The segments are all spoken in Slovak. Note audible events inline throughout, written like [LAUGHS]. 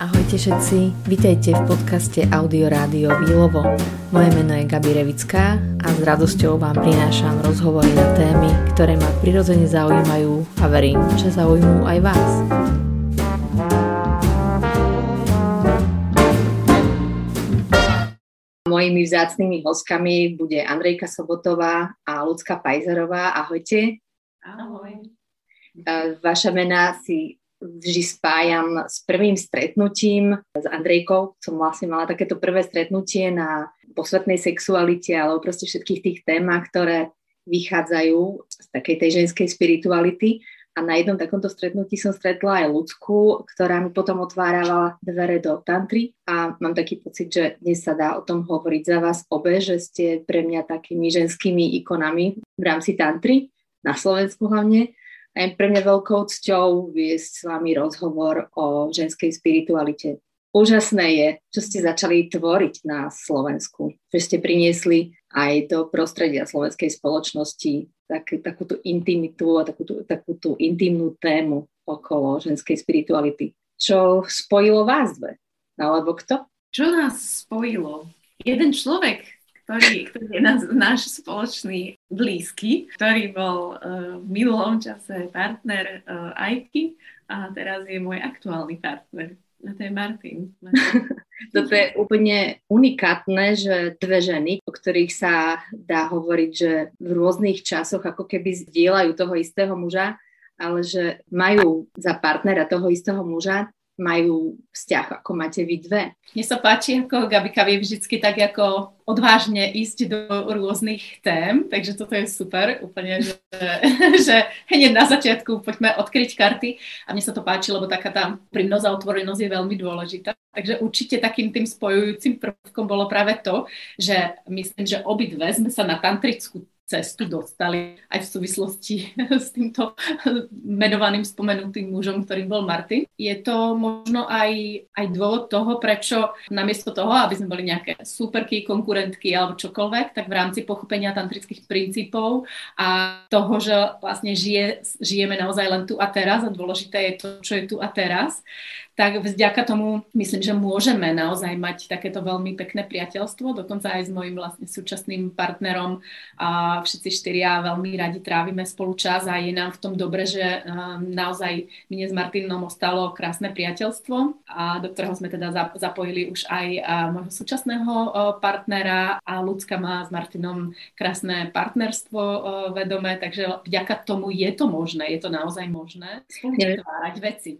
Ahojte všetci, vítajte v podcaste Audio Rádio Výlovo. Moje meno je Gabi Revická a s radosťou vám prinášam rozhovory na témy, ktoré ma prirodzene zaujímajú a verím, že zaujímujú aj vás. Mojimi vzácnými hostkami bude Andrejka Sobotová a Lucka Pajzerová. Ahojte. Ahoj. Vaša mená si vždy spájam s prvým stretnutím s Andrejkou. Som vlastne mala takéto prvé stretnutie na posvetnej sexualite, alebo proste všetkých tých témach, ktoré vychádzajú z takej tej ženskej spirituality. A na jednom takomto stretnutí som stretla aj ľudskú, ktorá mi potom otvárala dvere do tantry a mám taký pocit, že dnes sa dá o tom hovoriť za vás obe, že ste pre mňa takými ženskými ikonami v rámci tantry, na Slovensku hlavne. A je pre mňa veľkou cťou viesť s vami rozhovor o ženskej spiritualite. Úžasné je, čo ste začali tvoriť na Slovensku, že ste priniesli aj do prostredia slovenskej spoločnosti tak, takúto intimitu a takúto, takúto intimnú tému okolo ženskej spirituality. Čo spojilo vás dve? Alebo kto? Čo nás spojilo? Jeden človek, ktorý, ktorý je náš, náš spoločný blízky, ktorý bol uh, v minulom čase partner uh, Ajky a teraz je môj aktuálny partner. A to je Martin. [LAUGHS] Toto je úplne unikátne, že dve ženy, o ktorých sa dá hovoriť, že v rôznych časoch ako keby zdieľajú toho istého muža, ale že majú za partnera toho istého muža, majú vzťah, ako máte vy dve. Mne sa páči, ako Gabika vie vždycky tak ako odvážne ísť do rôznych tém, takže toto je super, úplne, že, [LAUGHS] že hneď na začiatku poďme odkryť karty a mne sa to páči, lebo taká tá prímnosť a otvorenosť je veľmi dôležitá. Takže určite takým tým spojujúcim prvkom bolo práve to, že myslím, že obidve sme sa na tantrickú cestu dostali aj v súvislosti [LAUGHS] s týmto menovaným spomenutým mužom, ktorým bol Martin. Je to možno aj, aj dôvod toho, prečo namiesto toho, aby sme boli nejaké superky, konkurentky alebo čokoľvek, tak v rámci pochopenia tantrických princípov a toho, že vlastne žije, žijeme naozaj len tu a teraz a dôležité je to, čo je tu a teraz, tak vďaka tomu myslím, že môžeme naozaj mať takéto veľmi pekné priateľstvo, dokonca aj s mojim vlastne súčasným partnerom. A všetci štyria veľmi radi trávime spolu čas a je nám v tom dobre, že um, naozaj mne s Martinom ostalo krásne priateľstvo a do ktorého sme teda zapojili už aj môjho súčasného partnera. A ľudská má s Martinom krásne partnerstvo vedomé, takže vďaka tomu je to možné, je to naozaj možné spolu vytvárať veci.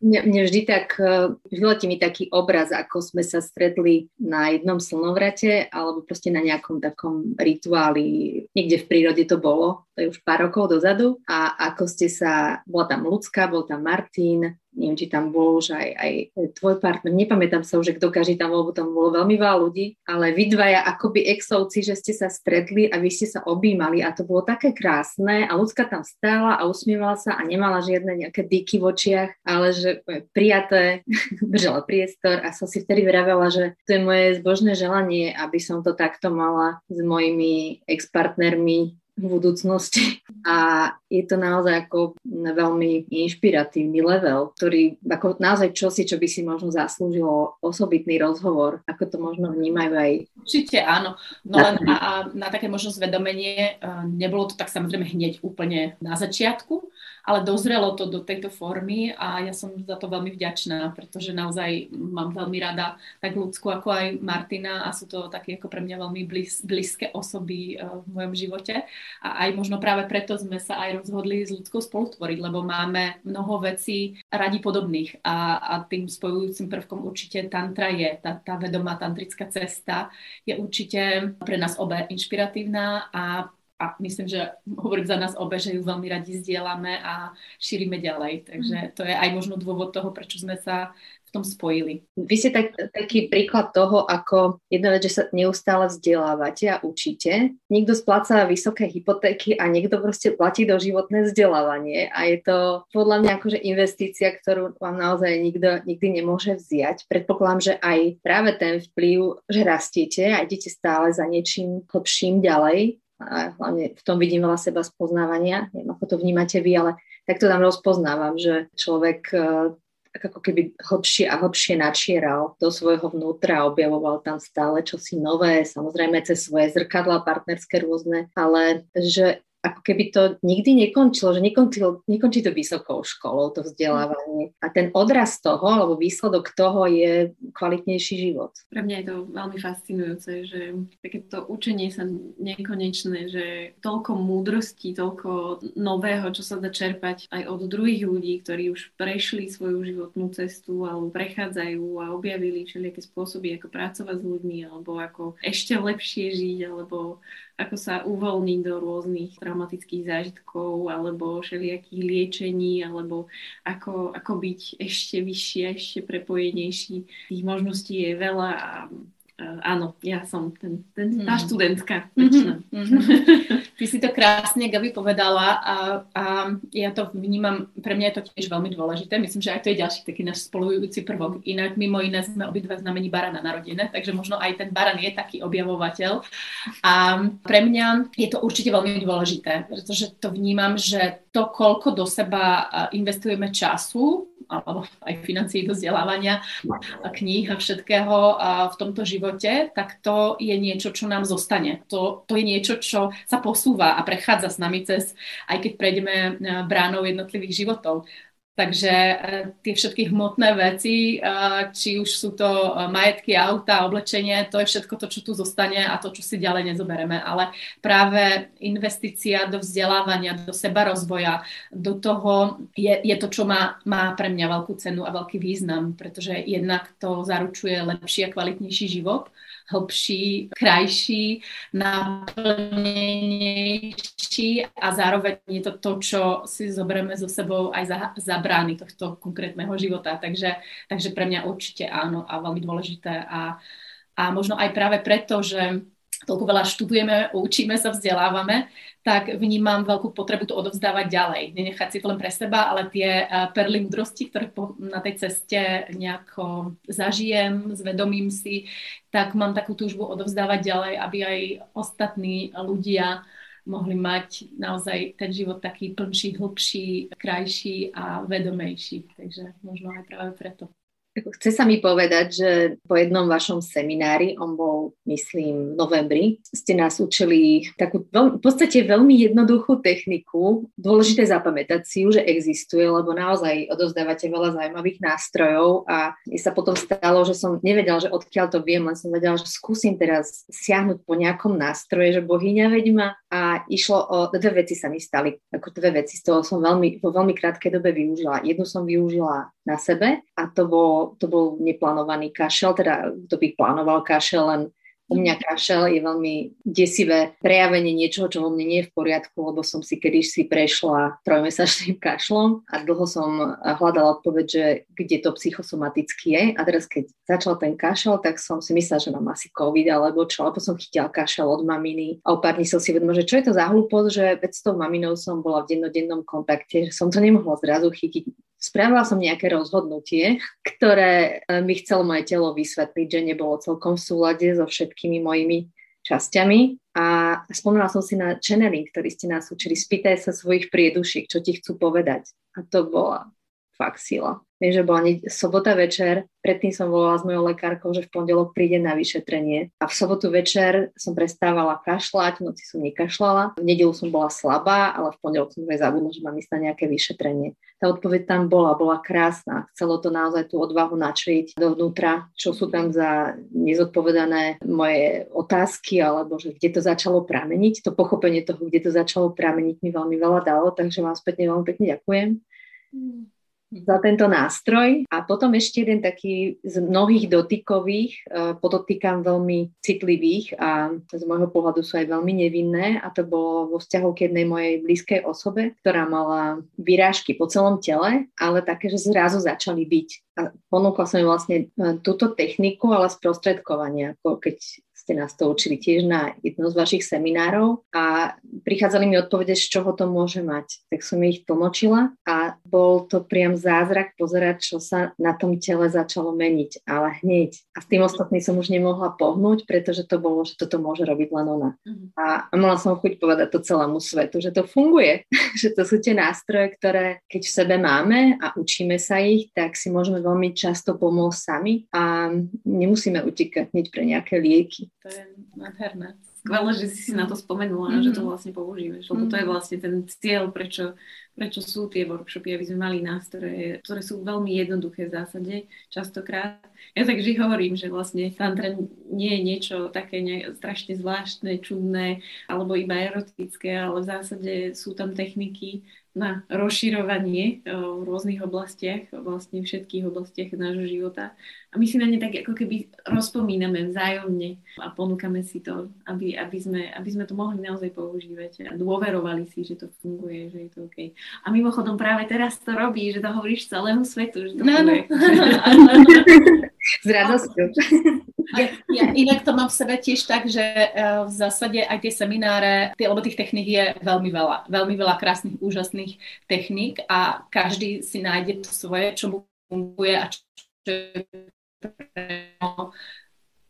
Mne, mne vždy tak, e, vyletí mi taký obraz, ako sme sa stretli na jednom slnovrate alebo proste na nejakom takom rituáli, niekde v prírode to bolo, to je už pár rokov dozadu. A ako ste sa, bola tam ľudská, bol tam Martin, neviem, či tam bol už aj, aj tvoj partner, nepamätám sa už, kto každý tam bol, tam bolo veľmi veľa ľudí, ale vy dvaja akoby exovci, že ste sa stretli a vy ste sa objímali a to bolo také krásne a ľudská tam stála a usmievala sa a nemala žiadne nejaké dyky v očiach, ale že prijaté, [LAUGHS] držala priestor a som si vtedy vravela, že to je moje zbožné želanie, aby som to takto mala s mojimi ex-partnermi v budúcnosti. A je to naozaj ako veľmi inšpiratívny level, ktorý ako naozaj čosi, čo by si možno zaslúžilo osobitný rozhovor, ako to možno vnímajú aj. Určite áno. No len na, na také možno zvedomenie, eh, nebolo to tak samozrejme hneď úplne na začiatku, ale dozrelo to do tejto formy a ja som za to veľmi vďačná, pretože naozaj mám veľmi rada tak ľudskú ako aj Martina a sú to také ako pre mňa veľmi blíz, blízke osoby uh, v mojom živote. A aj možno práve preto sme sa aj rozhodli s ľudskou spolutvoriť, lebo máme mnoho vecí radi podobných. A, a tým spojujúcim prvkom určite tantra je, tá, tá vedomá tantrická cesta. Je určite pre nás obe inšpiratívna a a myslím, že hovorím za nás obe, že ju veľmi radi zdieľame a šírime ďalej. Takže mhm. to je aj možno dôvod toho, prečo sme sa v tom spojili. Vy ste tak, taký príklad toho, ako jedna vec, že sa neustále vzdelávate a učíte. Niekto spláca vysoké hypotéky a niekto proste platí do životné vzdelávanie a je to podľa mňa akože investícia, ktorú vám naozaj nikto nikdy nemôže vziať. Predpokladám, že aj práve ten vplyv, že rastiete a idete stále za niečím hlbším ďalej, a hlavne v tom vidím veľa seba spoznávania, neviem ako to vnímate vy, ale tak to tam rozpoznávam, že človek e, ako keby hlbšie a hlbšie načieral do svojho vnútra, objavoval tam stále čosi nové, samozrejme cez svoje zrkadla partnerské rôzne, ale že ako keby to nikdy nekončilo, že nekončilo, nekončí to vysokou školou, to vzdelávanie. A ten odraz toho, alebo výsledok toho je kvalitnejší život. Pre mňa je to veľmi fascinujúce, že takéto učenie sa nekonečné, že toľko múdrosti, toľko nového, čo sa dá čerpať aj od druhých ľudí, ktorí už prešli svoju životnú cestu alebo prechádzajú a objavili všelijaké spôsoby, ako pracovať s ľuďmi, alebo ako ešte lepšie žiť, alebo ako sa uvoľniť do rôznych traumatických zážitkov alebo všelijakých liečení alebo ako, ako byť ešte vyššie, ešte prepojenejší. Tých možností je veľa a áno, ja som ten, ten, tá mm. študentka. Mm-hmm. Mm-hmm. Ty si to krásne, Gabi, povedala a, a ja to vnímam, pre mňa je to tiež veľmi dôležité. Myslím, že aj to je ďalší taký náš spolujúci prvok. Inak mimo iné sme obidva znamení barana narodené, takže možno aj ten baran je taký objavovateľ. A pre mňa je to určite veľmi dôležité, pretože to vnímam, že to, koľko do seba investujeme času, alebo aj financií do vzdelávania, kníh a všetkého v tomto živote, tak to je niečo, čo nám zostane. To, to je niečo, čo sa posúva a prechádza s nami cez, aj keď prejdeme e, bránou jednotlivých životov. Takže e, tie všetky hmotné veci, e, či už sú to e, majetky, auta, oblečenie, to je všetko to, čo tu zostane a to, čo si ďalej nezobereme. Ale práve investícia do vzdelávania, do seba rozvoja, do toho je, je to, čo má, má pre mňa veľkú cenu a veľký význam, pretože jednak to zaručuje lepší a kvalitnejší život hĺbší, krajší, naplnenejší a zároveň je to to, čo si zoberieme so sebou aj za, za brány tohto konkrétneho života. Takže, takže pre mňa určite áno a veľmi dôležité a, a možno aj práve preto, že toľko veľa študujeme, učíme sa, vzdelávame, tak vnímam veľkú potrebu to odovzdávať ďalej. Nenechať si to len pre seba, ale tie eh, perly múdrosti, ktoré na tej ceste nejako zažijem, zvedomím si, tak mám takú túžbu odovzdávať ďalej, aby aj ostatní ľudia mohli mať naozaj ten život taký plnší, hlbší, krajší a vedomejší. Takže možno aj práve preto. Chce sa mi povedať, že po jednom vašom seminári, on bol, myslím, v novembri, ste nás učili takú veľ, v podstate veľmi jednoduchú techniku. Dôležité zapamätať si ju, že existuje, lebo naozaj odovzdávate veľa zaujímavých nástrojov a mi sa potom stalo, že som nevedela, že odkiaľ to viem, len som vedela, že skúsim teraz siahnuť po nejakom nástroje, že bohyňa vedma a išlo o, dve veci sa mi stali, ako dve veci, z toho som veľmi, vo veľmi krátkej dobe využila. Jednu som využila na sebe a to bol, to bol neplánovaný kašel, teda kto by plánoval kašel, len u mňa kašel je veľmi desivé prejavenie niečoho, čo vo mne nie je v poriadku, lebo som si kedysi prešla trojmesačným [LAUGHS] kašlom a dlho som hľadala odpoveď, že kde to psychosomaticky je. A teraz, keď začal ten kašel, tak som si myslela, že mám asi COVID alebo čo, alebo som chytila kašel od maminy. A o pár dní som si vedomila, že čo je to za hlúposť, že veď s tou maminou som bola v dennodennom kontakte, že som to nemohla zrazu chytiť Spravila som nejaké rozhodnutie, ktoré e, mi chcelo moje telo vysvetliť, že nebolo celkom v súlade so všetkými mojimi časťami a spomínala som si na channeling, ktorý ste nás učili. Spýtaj sa svojich priedušiek, čo ti chcú povedať. A to bola fakt sila. Viem, že bola sobota večer, predtým som volala s mojou lekárkou, že v pondelok príde na vyšetrenie. A v sobotu večer som prestávala kašľať, v noci som nekašľala. V nedelu som bola slabá, ale v pondelok som aj zabudla, že mám ísť na nejaké vyšetrenie. Tá odpoveď tam bola, bola krásna. Chcelo to naozaj tú odvahu načriť dovnútra, čo sú tam za nezodpovedané moje otázky, alebo že kde to začalo prameniť. To pochopenie toho, kde to začalo prameniť, mi veľmi veľa dalo, takže vám spätne veľmi pekne ďakujem. Za tento nástroj. A potom ešte jeden taký z mnohých dotykových, e, podotýkam veľmi citlivých a z môjho pohľadu sú aj veľmi nevinné a to bolo vo vzťahu k jednej mojej blízkej osobe, ktorá mala vyrážky po celom tele, ale také, že zrazu začali byť. A ponúkla som im vlastne e, túto techniku, ale sprostredkovania, keď ste nás to učili tiež na jednom z vašich seminárov a prichádzali mi odpovede, z čoho to môže mať. Tak som ich tlmočila a bol to priam zázrak pozerať, čo sa na tom tele začalo meniť, ale hneď. A s tým ostatným som už nemohla pohnúť, pretože to bolo, že toto môže robiť len ona. Uh-huh. A mala som chuť povedať to celému svetu, že to funguje, [LAUGHS] že to sú tie nástroje, ktoré keď v sebe máme a učíme sa ich, tak si môžeme veľmi často pomôcť sami a nemusíme utekať hneď pre nejaké lieky. To je nádherné skvelé, že si si na to spomenula, mm-hmm. že to vlastne používaš, lebo to je vlastne ten cieľ, prečo, prečo sú tie workshopy, aby sme mali nástroje, ktoré sú veľmi jednoduché v zásade, častokrát. Ja tak vždy hovorím, že vlastne tantra nie je niečo také ne, strašne zvláštne, čudné, alebo iba erotické, ale v zásade sú tam techniky, na rozširovanie eh, v rôznych oblastiach, vlastne všetkých oblastiach nášho života. A my si na ne tak ako keby rozpomíname vzájomne a ponúkame si to, aby, aby, sme, aby sme to mohli naozaj používať a dôverovali si, že to funguje, že je to OK. A mimochodom práve teraz to robí, že to hovoríš celému svetu, že to no. No. [LAUGHS] [LAUGHS] S radosťou. Ja, ja inak to mám v sebe tiež tak, že uh, v zásade aj tie semináre, tie, lebo tých techník je veľmi veľa. Veľmi veľa krásnych, úžasných techník a každý si nájde to svoje, čo mu funguje a čo je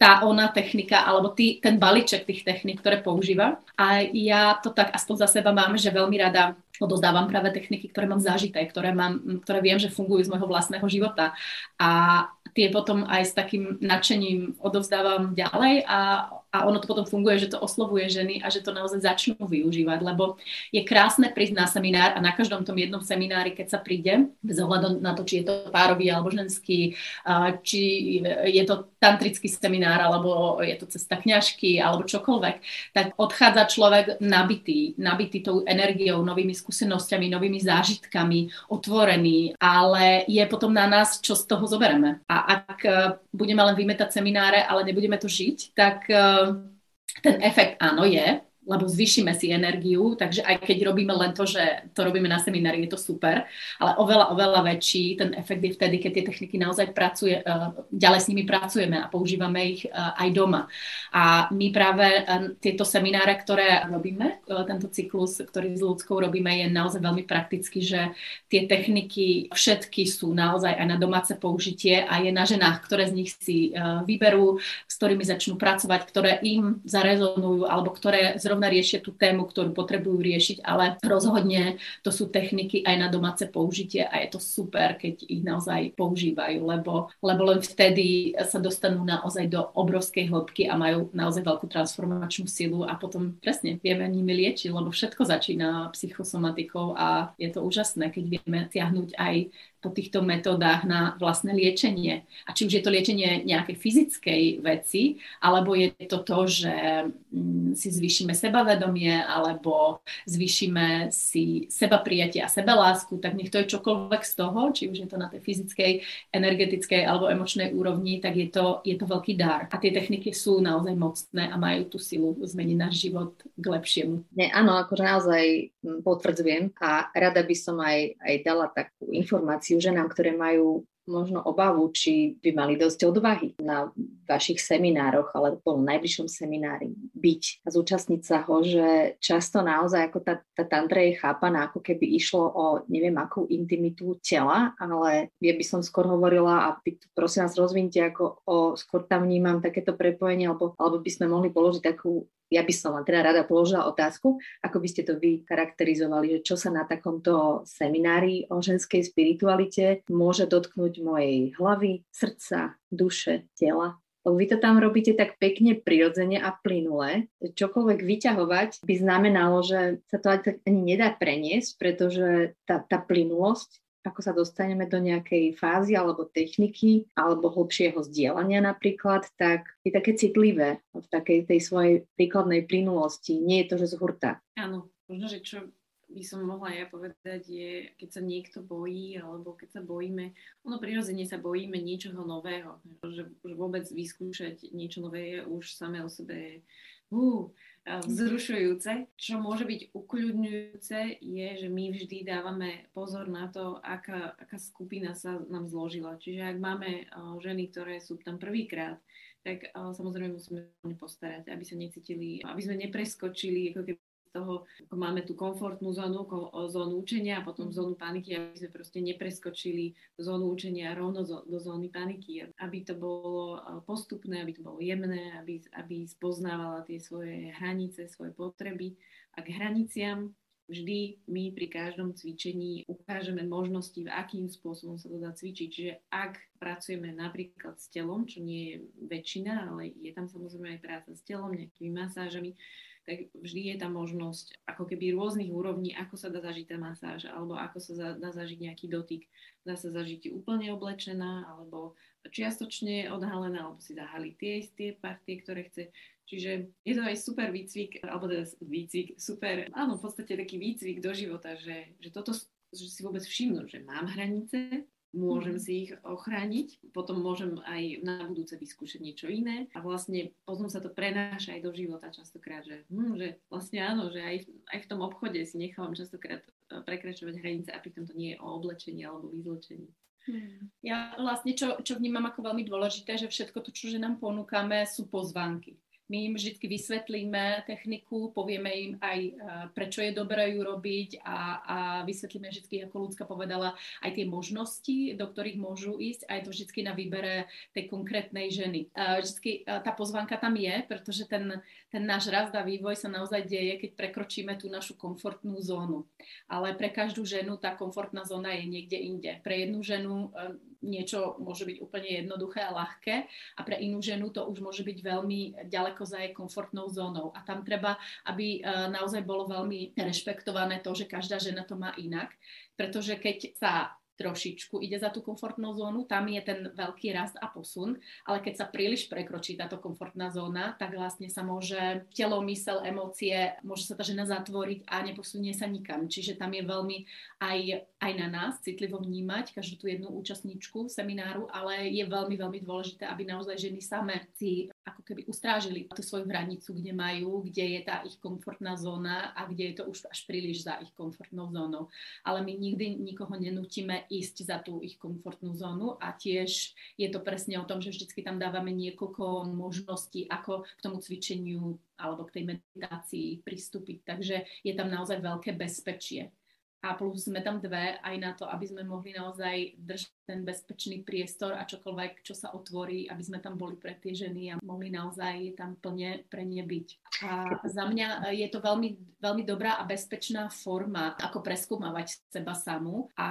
tá ona technika, alebo tý, ten balíček tých technik, ktoré používa. A ja to tak aspoň za seba mám, že veľmi rada odozdávam práve techniky, ktoré mám zažité, ktoré, mám, ktoré viem, že fungujú z môjho vlastného života. A tie potom aj s takým nadšením odovzdávam ďalej a a ono to potom funguje, že to oslovuje ženy a že to naozaj začnú využívať, lebo je krásne prísť na seminár a na každom tom jednom seminári, keď sa príde, bez ohľadu na to, či je to párový alebo ženský, či je to tantrický seminár, alebo je to cesta kňažky, alebo čokoľvek, tak odchádza človek nabitý, nabitý tou energiou, novými skúsenosťami, novými zážitkami, otvorený, ale je potom na nás, čo z toho zobereme. A ak budeme len vymetať semináre, ale nebudeme to žiť, tak ten efekt áno je, lebo zvýšime si energiu, takže aj keď robíme len to, že to robíme na seminári, je to super, ale oveľa, oveľa väčší ten efekt je vtedy, keď tie techniky naozaj pracuje, eh, ďalej s nimi pracujeme a používame ich eh, aj doma. A my práve eh, tieto semináre, ktoré robíme, tento cyklus, ktorý s ľudskou robíme, je naozaj veľmi praktický, že tie techniky všetky sú naozaj aj na domáce použitie a je na ženách, ktoré z nich si vyberú, s ktorými začnú pracovať, ktoré im zarezonujú alebo ktoré zrovna riešia tú tému, ktorú potrebujú riešiť, ale rozhodne to sú techniky aj na domáce použitie a je to super, keď ich naozaj používajú, lebo, lebo len vtedy sa dostanú naozaj do obrovskej hĺbky a majú naozaj veľkú transformačnú silu a potom presne vieme nimi liečiť, lebo všetko začína psychosomatikou a je to úžasné, keď vieme siahnuť aj po týchto metodách na vlastné liečenie. A či už je to liečenie nejakej fyzickej veci, alebo je to to, že mm, si zvýšime sebavedomie, alebo zvýšime si seba prijatie a sebelásku, tak nech to je čokoľvek z toho, či už je to na tej fyzickej, energetickej alebo emočnej úrovni, tak je to, je to veľký dar. A tie techniky sú naozaj mocné a majú tú silu zmeniť náš život k lepšiemu. Nie, áno, akože naozaj mm, potvrdzujem a rada by som aj, aj dala takú informáciu informáciu ženám, ktoré majú možno obavu, či by mali dosť odvahy na vašich seminároch alebo na najbližšom seminári byť a zúčastniť sa ho, že často naozaj ako tá, tá tantra je chápaná, ako keby išlo o neviem akú intimitu tela, ale ja by som skôr hovorila a prosím vás rozvinte, ako o, skôr tam vnímam takéto prepojenie, alebo, alebo by sme mohli položiť takú ja by som vám teda rada položila otázku, ako by ste to vy charakterizovali, že čo sa na takomto seminári o ženskej spiritualite môže dotknúť mojej hlavy, srdca, duše, tela? Lebo vy to tam robíte tak pekne, prirodzene a plynule. Čokoľvek vyťahovať by znamenalo, že sa to ani nedá preniesť, pretože tá, tá plynulosť ako sa dostaneme do nejakej fázy alebo techniky alebo hlbšieho zdieľania napríklad, tak je také citlivé v takej tej svojej príkladnej plynulosti. Nie je to, že z hurta. Áno, možno, že čo by som mohla ja povedať je, keď sa niekto bojí alebo keď sa bojíme, ono prirodzene sa bojíme niečoho nového, že, že vôbec vyskúšať niečo nové je už samé o sebe uh, vzrušujúce. Čo môže byť ukľudňujúce je, že my vždy dávame pozor na to, aká, aká skupina sa nám zložila. Čiže ak máme ženy, ktoré sú tam prvýkrát, tak samozrejme musíme postarať, aby sa necítili, aby sme nepreskočili ako keby toho, ako máme tú komfortnú zónu, zónu učenia a potom zónu paniky, aby sme proste nepreskočili zónu učenia rovno do zóny paniky, aby to bolo postupné, aby to bolo jemné, aby, aby spoznávala tie svoje hranice, svoje potreby. A k hraniciam vždy my pri každom cvičení ukážeme možnosti, v akým spôsobom sa to dá cvičiť. Čiže ak pracujeme napríklad s telom, čo nie je väčšina, ale je tam samozrejme aj práca s telom, nejakými masážami, tak vždy je tam možnosť ako keby rôznych úrovní, ako sa dá zažiť tá masáž, alebo ako sa dá zažiť nejaký dotyk. Dá sa zažiť úplne oblečená, alebo čiastočne odhalená, alebo si zahali tie isté partie, ktoré chce. Čiže je to aj super výcvik, alebo teda výcvik, super, áno, v podstate taký výcvik do života, že, že toto že si vôbec všimnú, že mám hranice, môžem mhm. si ich ochrániť, potom môžem aj na budúce vyskúšať niečo iné a vlastne potom sa to prenáša aj do života častokrát, že, hm, že vlastne áno, že aj, aj v tom obchode si nechávam častokrát e, prekračovať hranice a pritom to nie je o oblečení alebo vyzlečení. Hmm. Ja vlastne, čo, čo vnímam ako veľmi dôležité, že všetko to, čo že nám ponúkame, sú pozvánky. My im vždy vysvetlíme techniku, povieme im aj, e, prečo je dobré ju robiť a, a vysvetlíme vždy, ako ľudská povedala, aj tie možnosti, do ktorých môžu ísť a je to vždy na výbere tej konkrétnej ženy. Vždy e, tá pozvánka tam je, pretože ten, ten náš rast a vývoj sa naozaj deje, keď prekročíme tú našu komfortnú zónu. Ale pre každú ženu tá komfortná zóna je niekde inde. Pre jednu ženu niečo môže byť úplne jednoduché a ľahké a pre inú ženu to už môže byť veľmi ďaleko za jej komfortnou zónou. A tam treba, aby e, naozaj bolo veľmi rešpektované to, že každá žena to má inak, pretože keď sa trošičku ide za tú komfortnú zónu, tam je ten veľký rast a posun, ale keď sa príliš prekročí táto komfortná zóna, tak vlastne sa môže telo, mysel, emócie, môže sa tá žena zatvoriť a neposunie sa nikam. Čiže tam je veľmi aj, aj na nás citlivo vnímať každú tú jednu účastníčku semináru, ale je veľmi, veľmi dôležité, aby naozaj ženy same si ako keby ustrážili tú svoju hranicu, kde majú, kde je tá ich komfortná zóna a kde je to už až príliš za ich komfortnou zónou. Ale my nikdy nikoho nenútime ísť za tú ich komfortnú zónu a tiež je to presne o tom, že vždycky tam dávame niekoľko možností, ako k tomu cvičeniu alebo k tej meditácii pristúpiť. Takže je tam naozaj veľké bezpečie a plus sme tam dve aj na to, aby sme mohli naozaj držať ten bezpečný priestor a čokoľvek, čo sa otvorí, aby sme tam boli pre tie ženy a mohli naozaj tam plne pre ne byť. A za mňa je to veľmi, veľmi dobrá a bezpečná forma, ako preskúmavať seba samú a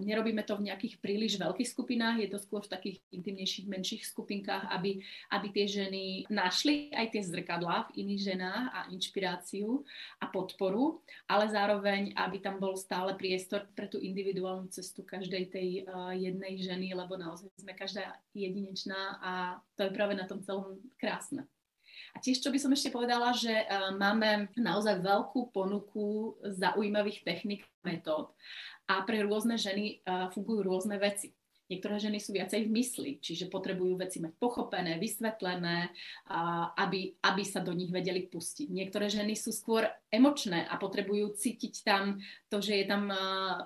nerobíme to v nejakých príliš veľkých skupinách, je to skôr v takých intimnejších, menších skupinkách, aby, aby tie ženy našli aj tie zrkadlá v iných ženách a inšpiráciu a podporu, ale zároveň, aby tam bol bol stále priestor pre tú individuálnu cestu každej tej uh, jednej ženy, lebo naozaj sme každá jedinečná a to je práve na tom celom krásne. A tiež, čo by som ešte povedala, že uh, máme naozaj veľkú ponuku zaujímavých technik, metód a pre rôzne ženy uh, fungujú rôzne veci. Niektoré ženy sú viacej v mysli, čiže potrebujú veci mať pochopené, vysvetlené, aby, aby sa do nich vedeli pustiť. Niektoré ženy sú skôr emočné a potrebujú cítiť tam to, že je tam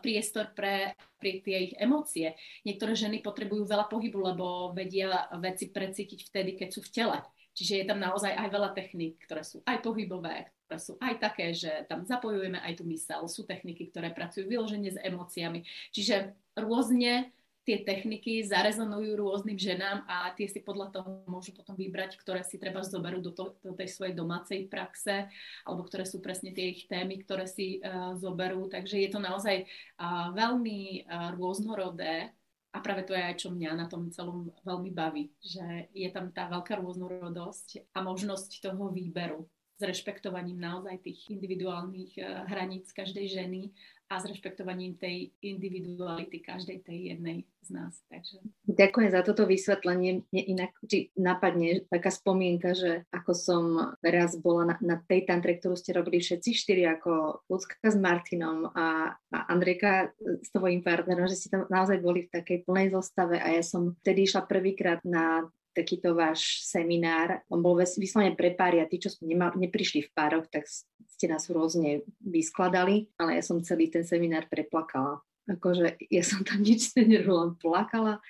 priestor pre, pre tie ich emócie. Niektoré ženy potrebujú veľa pohybu, lebo vedia veci precítiť vtedy, keď sú v tele. Čiže je tam naozaj aj veľa techník, ktoré sú aj pohybové, ktoré sú aj také, že tam zapojujeme aj tú mysel. Sú techniky, ktoré pracujú vyloženie s emóciami. Čiže rôzne tie techniky zarezonujú rôznym ženám a tie si podľa toho môžu potom vybrať, ktoré si treba zoberú do, to, do tej svojej domácej praxe alebo ktoré sú presne tie ich témy, ktoré si uh, zoberú. Takže je to naozaj uh, veľmi uh, rôznorodé a práve to je aj, čo mňa na tom celom veľmi baví, že je tam tá veľká rôznorodosť a možnosť toho výberu s rešpektovaním naozaj tých individuálnych hraníc každej ženy a s rešpektovaním tej individuality každej tej jednej z nás. Takže... Ďakujem za toto vysvetlenie. Mne inak či napadne taká spomienka, že ako som raz bola na, na tej tantre, ktorú ste robili všetci štyri, ako Lucka s Martinom a, a Andrejka s tvojím partnerom, že ste tam naozaj boli v takej plnej zostave a ja som vtedy išla prvýkrát na takýto váš seminár. On bol vyslovene pre páry a tí, čo sme nema, neprišli v pároch, tak ste nás rôzne vyskladali, ale ja som celý ten seminár preplakala. Akože ja som tam nič [LAUGHS] nerobil, len plakala.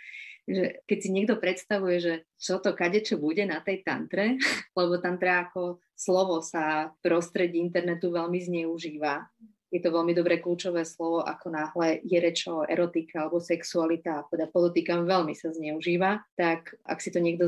že keď si niekto predstavuje, že čo to kade čo bude na tej tantre, [LAUGHS] lebo tantra ako slovo sa v prostredí internetu veľmi zneužíva je to veľmi dobré kľúčové slovo, ako náhle je reč o erotika alebo sexualita, a teda podotýkam, veľmi sa zneužíva, tak ak si to niekto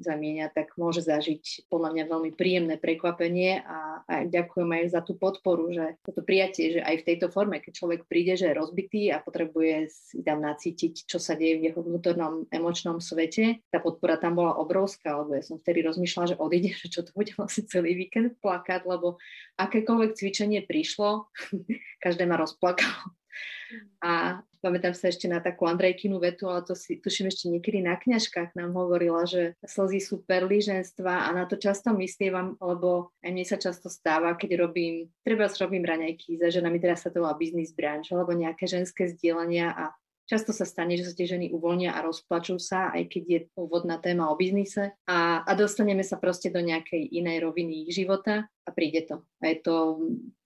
zamieňa, tak môže zažiť podľa mňa veľmi príjemné prekvapenie a, a ďakujem aj za tú podporu, že toto prijatie, že aj v tejto forme, keď človek príde, že je rozbitý a potrebuje si tam nacítiť, čo sa deje v jeho vnútornom emočnom svete, tá podpora tam bola obrovská, lebo ja som vtedy rozmýšľala, že odíde, [LAUGHS] že čo to bude vlastne celý víkend plakať, lebo akékoľvek cvičenie prišlo, [LAUGHS] každé ma rozplakalo. A pamätám sa ešte na takú Andrejkinu vetu, ale to si tuším ešte niekedy na kňažkách nám hovorila, že slzy sú perly ženstva a na to často myslievam, lebo aj mne sa často stáva, keď robím, treba robím raňajky za ženami, teraz sa to volá business branch, alebo nejaké ženské zdieľania a Často sa stane, že sa tie ženy uvoľnia a rozplačú sa, aj keď je úvodná téma o biznise a, a dostaneme sa proste do nejakej inej roviny ich života a príde to. A je to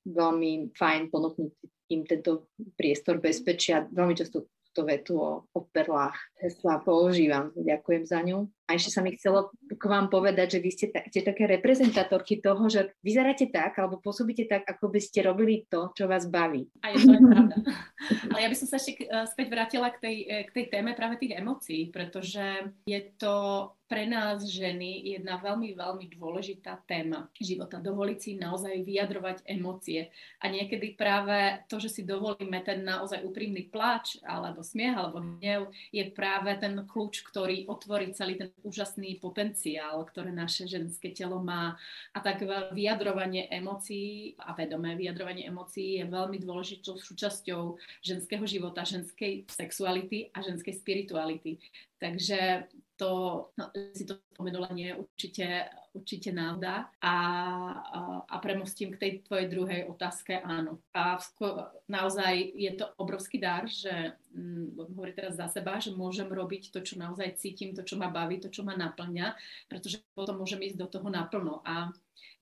veľmi fajn ponúknuť im tento priestor bezpečia. Veľmi často túto vetu o, o perlách hesla používam. Ďakujem za ňu. A ešte sa mi chcelo k vám povedať, že vy ste, ste také reprezentátorky toho, že vyzeráte tak, alebo pôsobíte tak, ako by ste robili to, čo vás baví. A je to pravda. [LAUGHS] Ale ja by som sa ešte eh, späť vrátila k tej, eh, k tej téme práve tých emócií, pretože je to pre nás ženy jedna veľmi, veľmi dôležitá téma života. Dovoliť si naozaj vyjadrovať emócie. A niekedy práve to, že si dovolíme ten naozaj úprimný pláč, alebo smiech, alebo hnev, je práve ten kľúč, ktorý otvorí celý ten úžasný potenciál, ktoré naše ženské telo má. A tak vyjadrovanie emócií a vedomé vyjadrovanie emócií je veľmi dôležitou súčasťou ženského života, ženskej sexuality a ženskej spirituality. Takže to, no, si to spomenula, nie je určite, určite náhoda. A, a, premostím k tej tvojej druhej otázke, áno. A sko- naozaj je to obrovský dar, že hm, hovorí teraz za seba, že môžem robiť to, čo naozaj cítim, to, čo ma baví, to, čo ma naplňa, pretože potom môžem ísť do toho naplno. A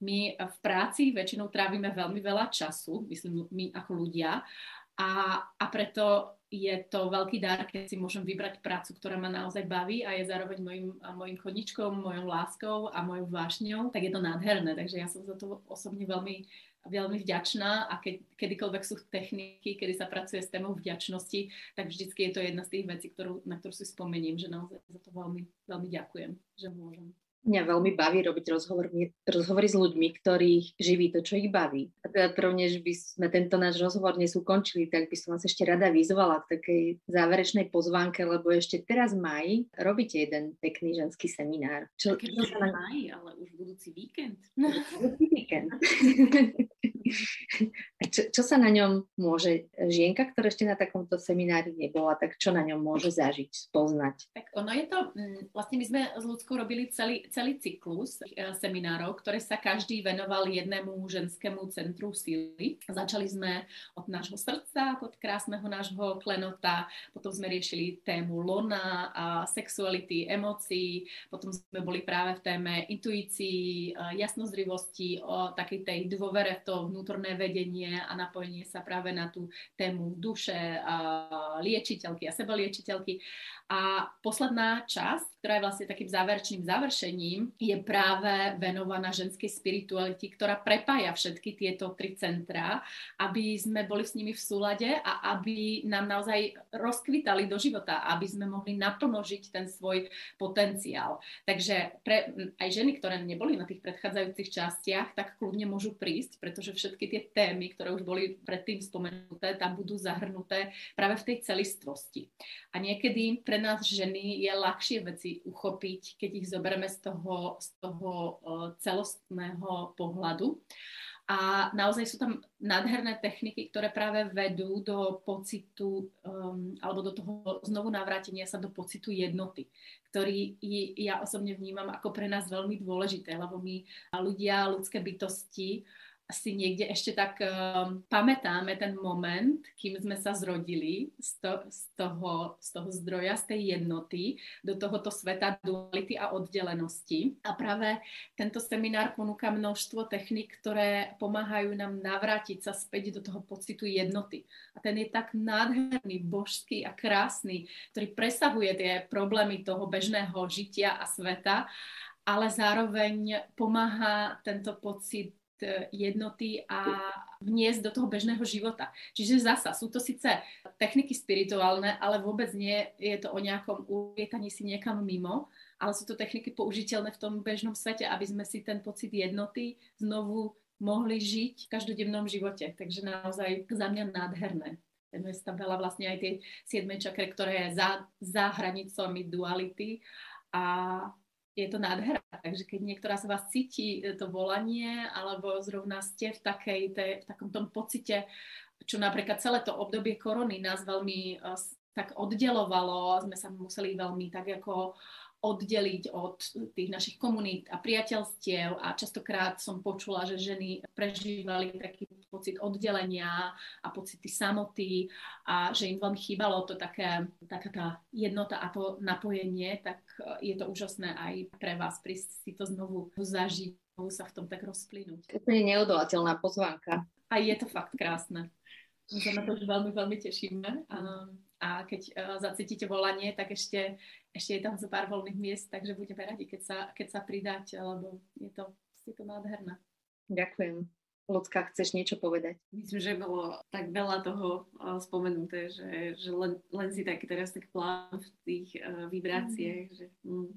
my v práci väčšinou trávime veľmi veľa času, myslím my ako ľudia, a, a preto je to veľký dar, keď si môžem vybrať prácu, ktorá ma naozaj baví a je zároveň mojim, mojim chodničkom, mojou láskou a mojou vášňou, tak je to nádherné. Takže ja som za to osobne veľmi, veľmi vďačná a keď, kedykoľvek sú techniky, kedy sa pracuje s témou vďačnosti, tak vždycky je to jedna z tých vecí, ktorú, na ktorú si spomením, že naozaj za to veľmi, veľmi ďakujem, že môžem. Mňa veľmi baví robiť rozhovor, rozhovory s ľuďmi, ktorých živí to, čo ich baví. A teda prvne, že by sme tento náš rozhovor dnes ukončili, tak by som vás ešte rada vyzvala k takej záverečnej pozvánke, lebo ešte teraz v maji robíte jeden pekný ženský seminár. Čo, čo sa na... maj, ale už budúci víkend. [LAUGHS] Budúci víkend. [LAUGHS] čo, čo sa na ňom môže, žienka, ktorá ešte na takomto seminári nebola, tak čo na ňom môže zažiť, spoznať? Tak ono je to, mm, vlastne my sme s ľudskou robili celý, celý cyklus eh, seminárov, ktoré sa každý venoval jednému ženskému centru síly. Začali sme od nášho srdca, od krásneho nášho klenota, potom sme riešili tému lona, a sexuality, emócií, potom sme boli práve v téme intuícií, eh, jasnozrivosti, o takej tej dôvere v to vnútorné vedenie a napojenie sa práve na tú tému duše, liečiteľky a sebaliečiteľky. A posledná časť, ktorá je vlastne takým záverečným završením, je práve venovaná ženskej spiritualite, ktorá prepája všetky tieto tri centra, aby sme boli s nimi v súlade a aby nám naozaj rozkvitali do života, aby sme mohli naplno žiť ten svoj potenciál. Takže pre aj ženy, ktoré neboli na tých predchádzajúcich častiach, tak kľudne môžu prísť, pretože všetky tie témy, ktoré už boli predtým spomenuté, tam budú zahrnuté práve v tej celistvosti. A niekedy pre nás ženy je ľahšie veci uchopiť, keď ich zoberieme z toho, z toho celostného pohľadu. A naozaj sú tam nádherné techniky, ktoré práve vedú do pocitu, um, alebo do toho znovu navrátenia sa do pocitu jednoty, ktorý ja osobne vnímam ako pre nás veľmi dôležité, lebo my ľudia, ľudské bytosti, si niekde ešte tak um, pamätáme ten moment, kým sme sa zrodili z, to, z, toho, z toho zdroja, z tej jednoty do tohoto sveta duality a oddelenosti. A práve tento seminár ponúka množstvo technik, ktoré pomáhajú nám navrátiť sa späť do toho pocitu jednoty. A ten je tak nádherný, božský a krásny, ktorý presahuje tie problémy toho bežného žitia a sveta ale zároveň pomáha tento pocit jednoty a vniesť do toho bežného života. Čiže zasa sú to síce techniky spirituálne, ale vôbec nie je to o nejakom ulietaní si niekam mimo, ale sú to techniky použiteľné v tom bežnom svete, aby sme si ten pocit jednoty znovu mohli žiť v každodennom živote. Takže naozaj za mňa nádherné. Venuje sa veľa vlastne aj tie siedme čakre, ktoré je za, za hranicami duality a je to nádhera. Takže keď niektorá z vás cíti e, to volanie, alebo zrovna ste v, takej, te, v takom tom pocite, čo napríklad celé to obdobie korony nás veľmi uh, tak oddelovalo, sme sa museli veľmi tak ako oddeliť od tých našich komunít a priateľstiev a častokrát som počula, že ženy prežívali taký pocit oddelenia a pocity samoty a že im veľmi chýbalo to také, taká tá jednota a to napojenie, tak je to úžasné aj pre vás prísť si to znovu zažiť, znovu sa v tom tak rozplynúť. Úplne neodolateľná pozvánka. A je to fakt krásne. My sa na to veľmi, veľmi tešíme. A a keď uh, zacítite volanie, tak ešte, ešte je tam zo pár voľných miest, takže budeme radi, keď sa, keď sa pridáte, lebo je to, je to nádherné. Ďakujem. Lucka, chceš niečo povedať? Myslím, že bolo tak veľa toho uh, spomenuté, že, že len, len si tak teraz tak plán v tých uh, vibráciách. Mm. Že, mm.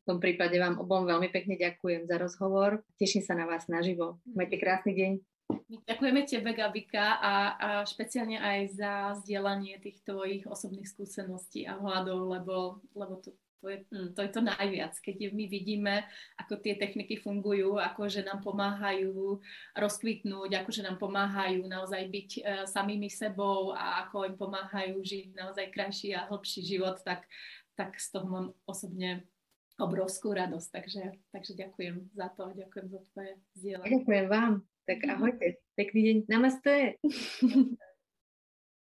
v tom prípade vám obom veľmi pekne ďakujem za rozhovor. Teším sa na vás naživo. Majte krásny deň. My ďakujeme tebe, Gabika, a, a špeciálne aj za zdieľanie tých tvojich osobných skúseností a hľadov, lebo, lebo to, to, je, hm, to je to najviac. Keď my vidíme, ako tie techniky fungujú, ako že nám pomáhajú rozkvitnúť, ako že nám pomáhajú naozaj byť e, samými sebou a ako im pomáhajú žiť naozaj krajší a hlbší život, tak, tak z toho mám osobne obrovskú radosť. Takže, takže ďakujem za to a ďakujem za tvoje zdieľanie. Ďakujem vám. Tak ahojte, pekný deň, namaste. [LAUGHS]